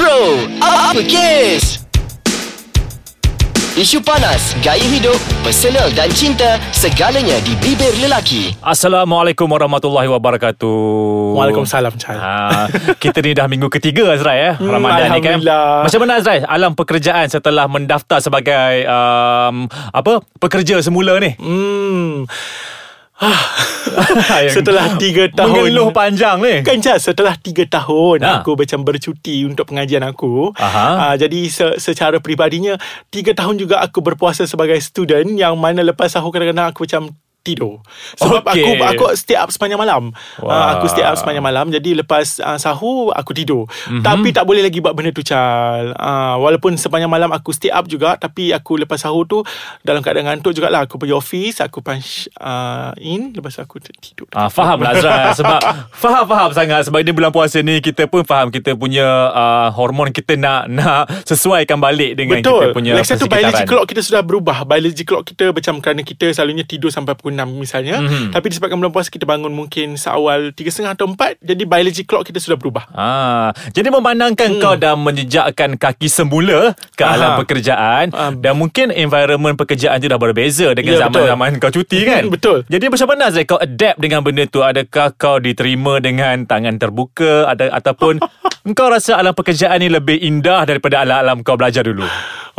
Bro, apa kes? Isu panas, gaya hidup, personal dan cinta, segalanya di bibir lelaki. Assalamualaikum warahmatullahi wabarakatuh. Waalaikumsalam Chal. Ha, kita ni dah minggu ketiga Azrai eh Hmm, Ramadan ni kan. Alhamdulillah. Macam mana Azrai alam pekerjaan setelah mendaftar sebagai um, apa pekerja semula ni? Hmm. Setelah tiga tahun Mengeluh panjang ni. Kan Chal Setelah tiga tahun Ha. Aku macam bercuti Untuk pengajian aku Aha. uh, Jadi se- secara peribadinya Tiga tahun juga aku berpuasa Sebagai student Yang mana lepas sahur Kadang-kadang aku macam tidur Sebab Okey. aku aku stay up sepanjang malam Wah. uh, Aku stay up sepanjang malam Jadi lepas uh, sahur Aku tidur Mhm. mm-hmm. Tapi tak boleh lagi buat benda tu Chal uh, Walaupun sepanjang malam Aku stay up juga Tapi aku lepas sahur tu Dalam keadaan ngantuk jugalah Aku pergi office Aku punch uh, in Lepas tu aku tidur Ah, faham lah Azrai Sebab Faham-faham sangat Sebab ini bulan puasa ni Kita pun faham Kita punya uh, Hormon kita nak Nak sesuaikan balik Dengan Betul kita punya Lagi satu persekitaran. biology clock kita sudah berubah Biology clock kita Macam kerana kita Selalunya tidur sampai pukul 6 misalnya Mhm. mm-hmm. Tapi disebabkan bulan puasa Kita bangun mungkin Seawal 3.30 atau 4 Jadi biology clock kita sudah berubah Ah, jadi memandangkan hmm. kau dah menjejakkan kaki semula ke Aha. alam pekerjaan Um. dan mungkin environment pekerjaan tu dah berbeza dengan Ya, betul. zaman-zaman kau cuti kan? Betul. Jadi macam mana Zai kau adapt dengan benda tu? Adakah kau diterima dengan tangan terbuka ada ataupun kau rasa alam pekerjaan ni lebih indah daripada alam-alam kau belajar dulu?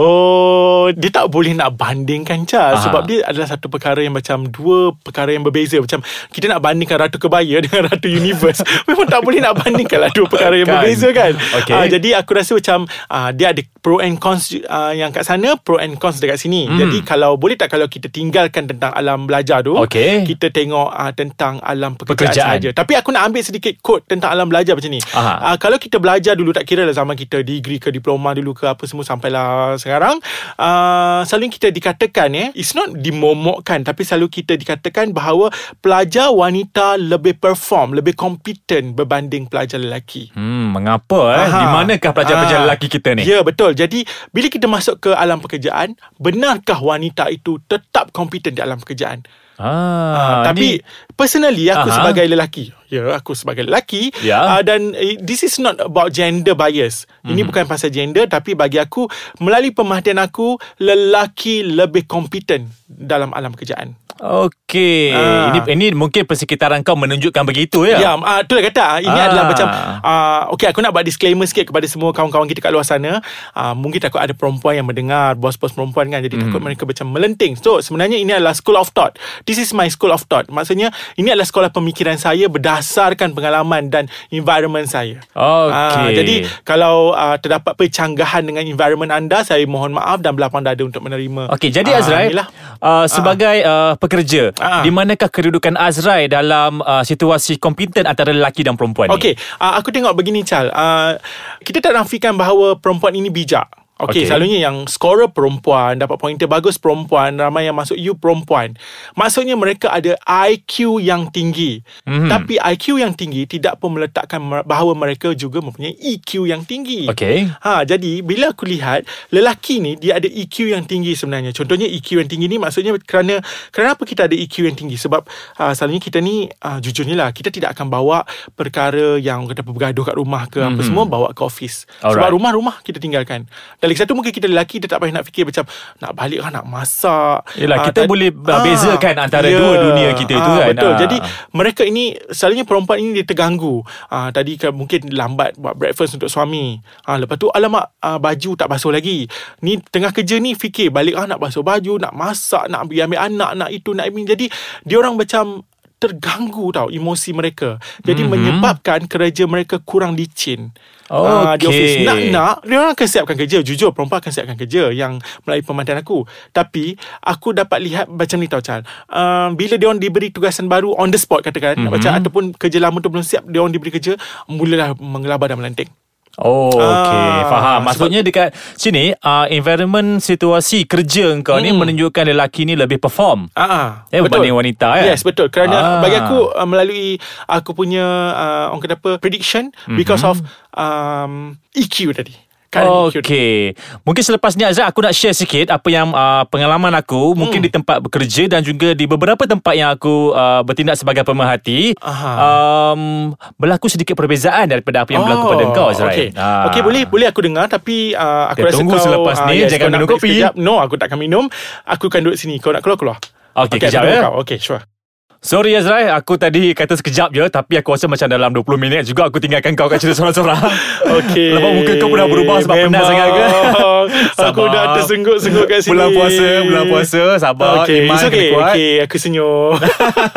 Oh Dia tak boleh nak bandingkan Char Aha. Sebab dia adalah satu perkara yang macam Dua perkara yang berbeza Macam kita nak bandingkan Ratu Kebaya Dengan Ratu Universe Memang tak boleh nak bandingkan lah Dua perkara yang Kan. berbeza kan Okey. Ah, Jadi aku rasa macam ah, Dia ada pro and cons ah, Yang kat sana Pro and cons dekat sini Hmm. Jadi kalau Boleh tak kalau kita tinggalkan Tentang alam belajar tu Okey. Kita tengok ah, Tentang alam pekerjaan, Pekerjaan. sahaja Tapi aku nak ambil sedikit Quote tentang alam belajar macam ni Aha. Ah, Kalau kita belajar dulu Tak kira lah zaman kita Degree ke diploma dulu ke Apa semua Sampailah sekarang uh, Selalu kita dikatakan eh, It's not dimomokkan Tapi selalu kita dikatakan Bahawa Pelajar wanita Lebih perform Lebih kompeten Berbanding pelajar lelaki Hmm, mengapa eh? Aha. Di manakah pelajar-pelajar Ah. lelaki kita ni? Ya betul Jadi Bila kita masuk ke alam pekerjaan Benarkah wanita itu Tetap kompeten di alam pekerjaan Ah, Ah, tapi ni- personally aku Aha. sebagai lelaki, ya aku sebagai lelaki Ya. ah, dan eh, this is not about gender bias. Mhm. Ini bukan pasal gender tapi bagi aku melalui pemerhatian aku lelaki lebih kompeten dalam alam pekerjaan. Okey. Ah. Ini ini mungkin persekitaran kau menunjukkan begitu ya. Ya, ah, itulah kata ah, ini Ah. adalah macam ah, okey aku nak buat disclaimer sikit kepada semua kawan-kawan kita kat luar sana. Ah, mungkin takut ada perempuan yang mendengar, bos-bos perempuan kan jadi Hmm. takut mereka macam melenting. So sebenarnya ini adalah school of thought. This is my school of thought. Maksudnya ini adalah sekolah pemikiran saya berdasarkan pengalaman dan environment saya. Ah, jadi kalau ah, terdapat percanggahan dengan environment anda, saya mohon maaf dan berlapang dada untuk menerima. Okey, jadi Ah, Azrai inilah. uh, sebagai uh, pekerja, Ah. di manakah kedudukan Azrai dalam uh, situasi kompeten antara lelaki dan perempuan Okey, uh, aku tengok begini Chal. Uh, kita tak nafikan bahawa perempuan ini bijak. Okey, Okey. okay. selalunya yang scorer perempuan, dapat pointer bagus perempuan, ramai yang masuk U perempuan. Maksudnya mereka ada IQ yang tinggi. Mhm. Mm-hmm. Tapi IQ yang tinggi tidak pun meletakkan bahawa mereka juga mempunyai EQ yang tinggi. Okey. Ha, jadi bila aku lihat lelaki ni dia ada EQ yang tinggi sebenarnya. Contohnya EQ yang tinggi ni maksudnya kerana kenapa kita ada EQ yang tinggi? Sebab uh, selalunya kita ni uh, jujurnya lah kita tidak akan bawa perkara yang kata apa bergaduh kat rumah ke mm-hmm. apa semua bawa ke office. Sebab Alright. rumah-rumah kita tinggalkan. Dan lagi satu mungkin kita lelaki kita tak payah nak fikir macam nak balik kan nak masak. Yelah, Ah, kita tad- boleh Ah, bezakan antara dua dunia kita tu kan. Betul. Ah. Jadi mereka ini selalunya perempuan ini dia terganggu. Ah tadi kan mungkin lambat buat breakfast untuk suami. Ah lepas tu alamak ah, baju tak basuh lagi. Ni tengah kerja ni fikir balik ah nak basuh baju, nak masak, nak pergi ambil anak, nak itu, nak ini. Jadi dia orang macam terganggu tau emosi mereka. Jadi mm-hmm. menyebabkan kerja mereka kurang licin. Ah, di office nak-nak dia orang akan siapkan kerja jujur perempuan akan siapkan kerja yang melalui pemandangan aku tapi aku dapat lihat macam ni tau Chal uh, bila dia orang diberi tugasan baru on the spot katakan mm-hmm. macam ataupun kerja lama tu belum siap dia orang diberi kerja mulalah mengelabah dan melenting Oh, okey. Ah, Faham. Maksudnya dekat sini, uh, environment situasi kerja kau ni Mm-mm. menunjukkan lelaki ni lebih perform. Ah, ah, Eh, berbanding wanita, eh? Yes, betul. Kerana Ah. bagi aku uh, melalui aku punya uh, orang kata apa prediction mm-hmm. because of um, EQ tadi. Currently cute. Okey. Mungkin selepas ni Azrael aku nak share sikit apa yang uh, pengalaman aku Hmm. mungkin di tempat bekerja dan juga di beberapa tempat yang aku uh, bertindak sebagai pemerhati Aha. um, berlaku sedikit perbezaan daripada apa yang berlaku pada kau Azrael. Oh, Okey. Ah. Okey boleh boleh aku dengar tapi uh, aku Kita rasa tunggu kau selepas ah, ni, yes, jangan kau nak minum kopi. sekejap. No, aku takkan minum. Aku akan duduk sini. Kau nak keluar keluar. Okey, aku kejap ya. Kau. Okey, sure. Sorry Azrael, aku tadi kata sekejap je tapi aku rasa macam dalam 20 minit juga aku tinggalkan kau kat cerita seorang-seorang. Okey. Lepas muka kau pun dah berubah sebab penat Memang. sangat ke? Aku dah tersenggut-senggut kat sini. Bulan puasa, bulan puasa, sabar, Okey, iman it's okay. kuat. Okey, aku senyum.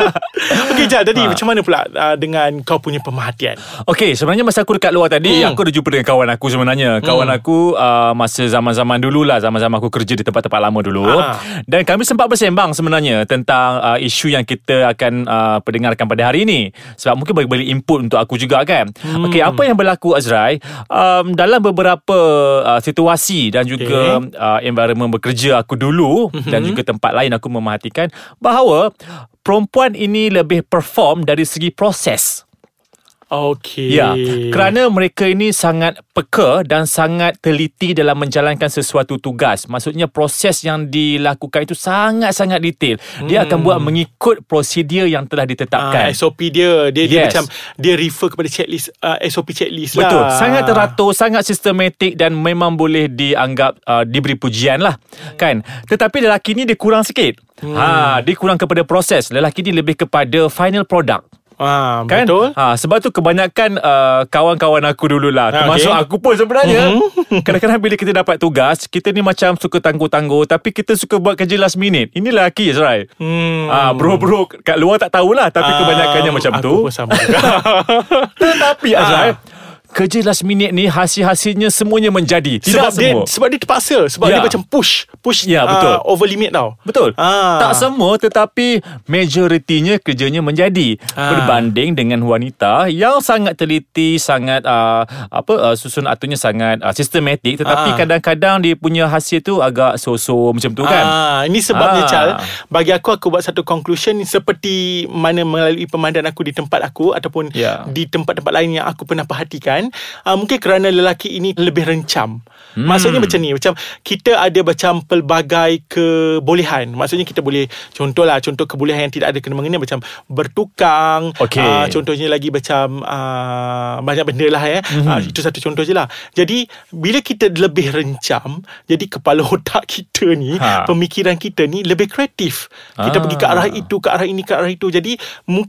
Okey, Jal, tadi Ha. macam mana pula uh, dengan kau punya pemerhatian? Okay sebenarnya masa aku dekat luar tadi Hmm. Aku ada jumpa dengan kawan aku sebenarnya Kawan aku uh, Masa zaman-zaman dulu lah Zaman-zaman aku kerja di tempat-tempat lama dulu Ah. Dan kami sempat bersembang sebenarnya Tentang uh, isu yang kita akan uh, Perdengarkan pada hari ini Sebab mungkin bagi-bagi input untuk aku juga kan hmm. Okay apa yang berlaku Azrai um, Dalam beberapa uh, situasi Dan juga Okay. uh, environment bekerja aku dulu Mhm. Dan juga tempat lain aku memerhatikan Bahawa Perempuan ini lebih perform dari segi proses Okey. Ya, kerana mereka ini sangat peka dan sangat teliti dalam menjalankan sesuatu tugas. Maksudnya proses yang dilakukan itu sangat-sangat detail. Dia akan buat mengikut prosedur yang telah Ah, ditetapkan. SOP dia dia, dia Yes. macam dia refer kepada checklist uh, SOP checklist Betul, lah. sangat teratur, sangat sistematik dan memang boleh dianggap uh, diberi pujian lah, kan? Tetapi lelaki ni dia kurang sikit. Hmm. Ha, dia kurang kepada proses. Lelaki ni lebih kepada final product. Ah, Kan? betul. Ha, sebab tu kebanyakan uh, kawan-kawan aku dululah. Ah, Termasuk okay. aku pun sebenarnya. Mhm. Kadang-kadang bila kita dapat tugas, kita ni macam suka tangguh-tangguh. Tapi kita suka buat kerja last minute. Ini lelaki Azrai. Hmm. Ah, bro-bro kat luar tak tahulah. Tapi Ah, kebanyakannya macam aku tu. pun sama. Tetapi Ah. Azrai, kerja last minute ni hasil-hasilnya semuanya menjadi. Tidak sebab dia semua. sebab dia terpaksa sebab Ya. dia macam push push Ya, betul. uh, over limit tau. Betul. Ah. Tak semua tetapi majoritinya kerjanya menjadi Ah. berbanding dengan wanita yang sangat teliti, sangat uh, apa uh, susun aturnya sangat uh, sistematik tetapi Ah. kadang-kadang dia punya hasil tu agak so-so macam tu kan. Ah, ini sebabnya Ah. Chal Bagi aku Aku buat satu conclusion Seperti mana melalui pemandangan aku Di tempat aku Ataupun Ya. di tempat-tempat lain Yang aku pernah perhatikan uh, Mungkin kerana lelaki ini Lebih rencam hmm. Maksudnya macam ni Macam kita ada macam Pelbagai kebolehan Maksudnya kita boleh Contohlah Contoh kebolehan yang tidak ada kena-mengena Macam bertukang Okey. ah, Contohnya lagi macam uh, Banyak benda lah ya Mhm. uh, Itu satu contoh je lah Jadi Bila kita lebih rencam Jadi kepala otak kita ni Ha. pemikiran kita ni lebih kreatif. Kita Ah. pergi ke arah itu, ke arah ini, ke arah itu. Jadi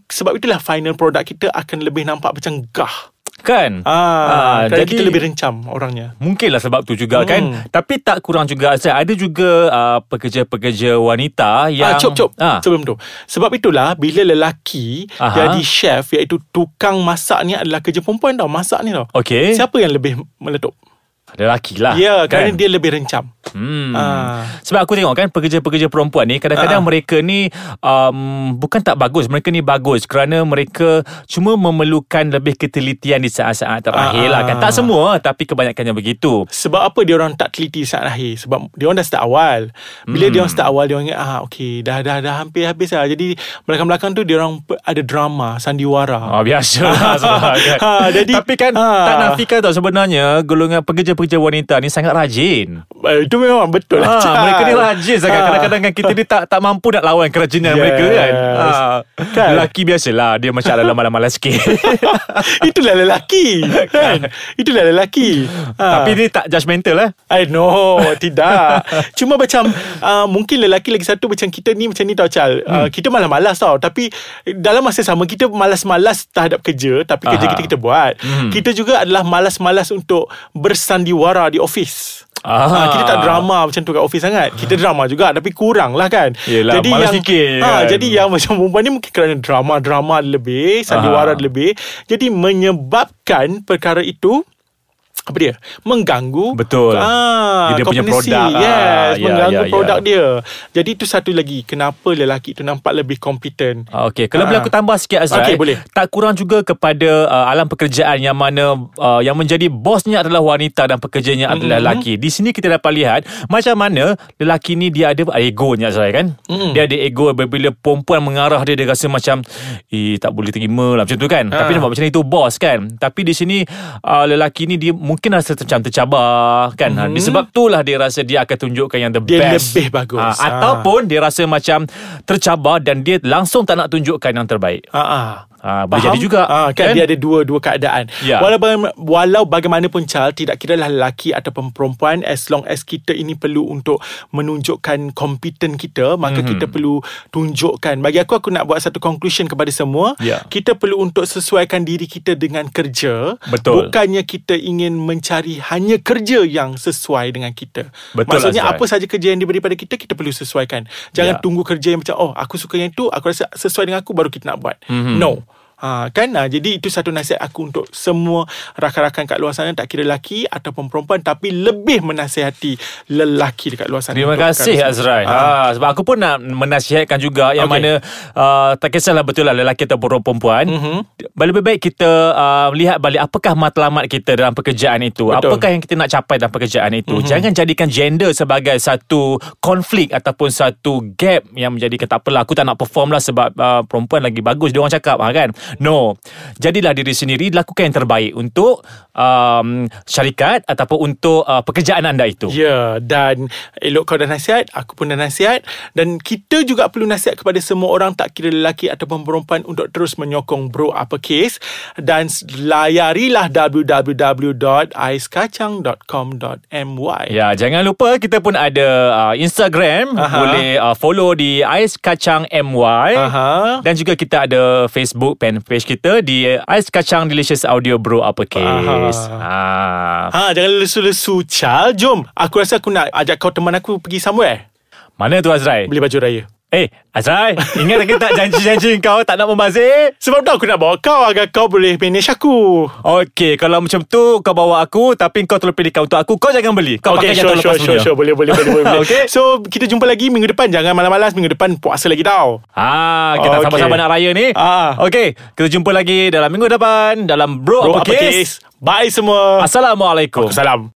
sebab itulah final product kita akan lebih nampak macam gah. Kan? Ah, Ah, kerana kita lebih rencam orangnya. Mungkinlah sebab tu juga Hmm. kan Tapi tak kurang juga Azad Ada juga uh, Pekerja-pekerja wanita Yang ah, cop cop. ah. Sebelum tu. Sebab itulah bila lelaki Aha. jadi chef iaitu tukang masak ni adalah kerja perempuan tau. Masak ni tau. Okey Siapa yang lebih meletup? Lelaki lah Ya, kerana kan? dia lebih rencam. Hmm. Ah. Sebab aku tengok kan pekerja-pekerja perempuan ni kadang-kadang Ah. mereka ni um, bukan tak bagus, mereka ni bagus kerana mereka cuma memerlukan lebih ketelitian di saat-saat terakhir Ah, lah kan. ah. Tak semua tapi kebanyakannya begitu. Sebab apa dia orang tak teliti saat lahir? Sebab dia orang dah start awal. Bila Hmm. dia orang start awal dia orang ingat ah okey dah dah dah hampir habis lah. Jadi belakang-belakang tu dia orang ada drama, sandiwara. Oh biasa lah kan. Ha, jadi- Tapi kan ha. tak nafikan tau sebenarnya golongan pekerja-pekerja wanita ni sangat rajin. Eh, Itu memang betul lah. Ha, mereka ni rajin sangat. Ha. Kadang-kadang kan kita ni tak tak mampu nak lawan kerajinan Yes. mereka kan. Ha. Kan? Lelaki biasalah dia macam ada malas-malas sikit. Itulah lelaki kan? Itulah lelaki ha. Tapi ni tak judgemental lah. I know Tidak Cuma macam uh, Mungkin lelaki lagi satu Macam kita ni Macam ni tau Chal uh, Kita malas-malas tau Tapi Dalam masa sama Kita malas-malas Terhadap kerja Tapi kerja Aha. kita kita buat Hmm. Kita juga adalah Malas-malas untuk Bersandiwara di office Ah. Ha, kita tak drama macam tu kat office sangat Kita drama juga Tapi kurang lah kan Yelah, Jadi malas yang sikit ha, kan. Jadi yang macam perempuan ni Mungkin kerana drama-drama lebih Sandiwara Aha. lebih Jadi menyebabkan Perkara itu apa dia mengganggu Betul. ah, Dia punya kompetensi. produk. Ah, yes ya, mengganggu ya, produk ya. dia jadi itu satu lagi kenapa lelaki itu nampak lebih kompeten Ah, Okey, kalau Ah. boleh aku tambah sikit Azrai. Okey, boleh. Tak kurang juga kepada uh, alam pekerjaan yang mana uh, yang menjadi bosnya adalah wanita dan pekerjanya adalah Mm-hmm. lelaki. Di sini kita dapat lihat macam mana lelaki ni dia ada egonya Azrai kan? Mm-mm. Dia ada ego bila perempuan mengarah dia dia rasa macam eh tak boleh terima lah macam tu kan. Ah. Tapi nampak macam itu bos kan. Tapi di sini uh, lelaki ni dia mungkin rasa macam tercabar kan. Mm-hmm. Disebab itulah dia rasa dia akan tunjukkan yang the Dia best. lebih bagus. Ah, Ah. ataupun dia rasa macam tercabar dan dia langsung tak nak tunjukkan yang terbaik. Ah, ah. Ah, boleh jadi juga. Ah, kan, dia ada dua dua keadaan. Ya. Walau baga- walau bagaimanapun Chal tidak kira lah lelaki ataupun perempuan as long as kita ini perlu untuk menunjukkan kompeten kita, maka Mhm. mm-hmm. kita perlu tunjukkan. Bagi aku aku nak buat satu conclusion kepada semua. Ya. Kita perlu untuk sesuaikan diri kita dengan kerja. Betul. Bukannya kita ingin mencari hanya kerja yang sesuai dengan kita. Betul, Maksudnya Azrai. apa saja kerja yang diberi pada kita kita perlu sesuaikan. Jangan Ya. tunggu kerja yang macam oh aku suka yang tu, aku rasa sesuai dengan aku baru kita nak buat. Mhm. Mm-hmm. No. Ha, kan ha, jadi itu satu nasihat aku untuk semua rakan-rakan kat luar sana tak kira lelaki ataupun perempuan tapi lebih menasihati lelaki dekat luar sana Terima kasih Azrai. tersebut. Ha. sebab aku pun nak menasihatkan juga yang Okey. mana uh, tak kisahlah betul lah lelaki ataupun perempuan. Mhm. Lebih baik kita uh, lihat balik apakah matlamat kita dalam pekerjaan itu. Betul. Apakah yang kita nak capai dalam pekerjaan itu. Jangan jadikan gender sebagai satu konflik ataupun satu gap yang menjadikan tak apalah aku tak nak perform lah sebab uh, perempuan lagi bagus dia orang cakap ha, kan. No. Jadilah diri sendiri lakukan yang terbaik untuk um, syarikat ataupun untuk uh, pekerjaan anda itu. Ya dan elok kau dah nasihat Aku pun dah nasihat Dan kita juga perlu nasihat kepada semua orang Tak kira lelaki ataupun perempuan Untuk terus menyokong Bro Uppercase Dan layarilah www.aiskacang.com.my Ya, jangan lupa kita pun ada uh, Instagram, Aha. boleh uh, follow di Ais Kacang MY. Aha. Dan juga kita ada Facebook page kita di Ais Kacang Delicious Audio Bro Uppercase. Ha. Ha, jangan lesu-lesu Chal Jom Aku rasa aku nak ajak kau teman aku pergi somewhere Mana tu Azrai? Beli baju raya Eh, Azrai, ingat ke tak janji-janji kau tak nak membazir? Sebab tu aku nak bawa kau Agar kau boleh manage aku Okey, kalau macam tu kau bawa aku tapi kau terpilihkan untuk aku, kau jangan beli. Kau Okay, pakai sure, yang sure, lepas sure, sure. Boleh, boleh, boleh, boleh. Okey. So, kita jumpa lagi minggu depan. Jangan malas-malas. Minggu depan puasa lagi tau. Ha, kita Okey. sama-sama nak raya ni. Ah. Okey, kita jumpa lagi dalam minggu depan dalam Bro, Bro, Uppercase. uppercase. Bye semua. Assalamualaikum. Salam.